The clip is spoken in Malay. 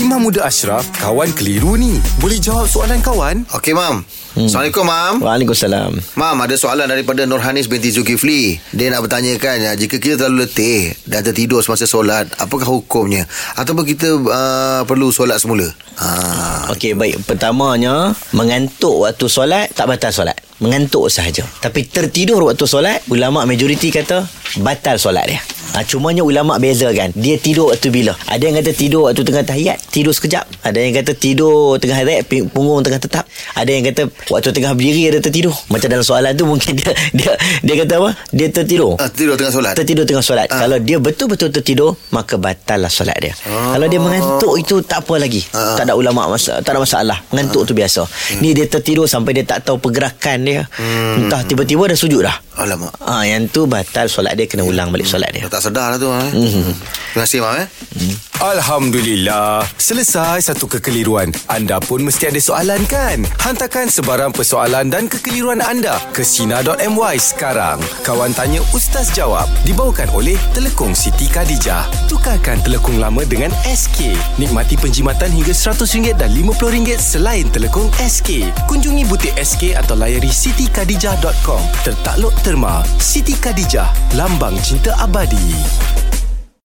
Imam Muda Ashraf, kawan keliru ni. Boleh jawab soalan kawan? Okey, Mam. Hmm. Assalamualaikum, Mam. Waalaikumsalam. Mam, ada soalan daripada Nurhanis binti Zulkifli. Dia nak bertanyakan, ya, jika kita terlalu letih dan tertidur semasa solat, apakah hukumnya? Ataupun kita uh, perlu solat semula? Ha. Okey, baik. Pertamanya, mengantuk waktu solat tak batal solat. Mengantuk sahaja. Tapi tertidur waktu solat, ulama majoriti kata batal solat dia. Ha, cumanya ulama bezakan Dia tidur waktu bila? Ada yang kata tidur waktu tengah tahiyat Tidur sekejap. Ada yang kata tidur tengah hayat Punggung tengah tetap. Ada yang kata Waktu tengah berdiri ada tertidur. Macam dalam soalan tu Mungkin dia Dia dia kata apa? Dia tertidur. Uh, tidur tengah solat. Tertidur tengah solat. Ah. Kalau dia betul-betul tertidur Maka batal lah solat dia. Kalau dia mengantuk itu Tak apa lagi. Ah. Tak ada ulama masa, Tak ada masalah. Mengantuk tu biasa. Ni dia tertidur Sampai dia tak tahu pergerakan dia. Entah tiba-tiba dah sujud dah Alamak. Ah, yang tu batal solat dia kena ulang balik solat dia. Tak sedar lah tu. Eh. Mhm. Terima kasih, Mam. Eh. Alhamdulillah. Selesai satu kekeliruan. Anda pun mesti ada soalan kan? Hantarkan sebarang persoalan dan kekeliruan anda ke Sina.my sekarang. Kawan Tanya Ustaz Jawab dibawakan oleh Telekong Siti Khadijah. Tukarkan telekong lama dengan SK. Nikmati penjimatan hingga RM100 dan RM50 selain telekong SK. Kunjungi butik SK atau layari sitikadijah.com. Tertakluk terma. Siti Khadijah, lambang cinta abadi.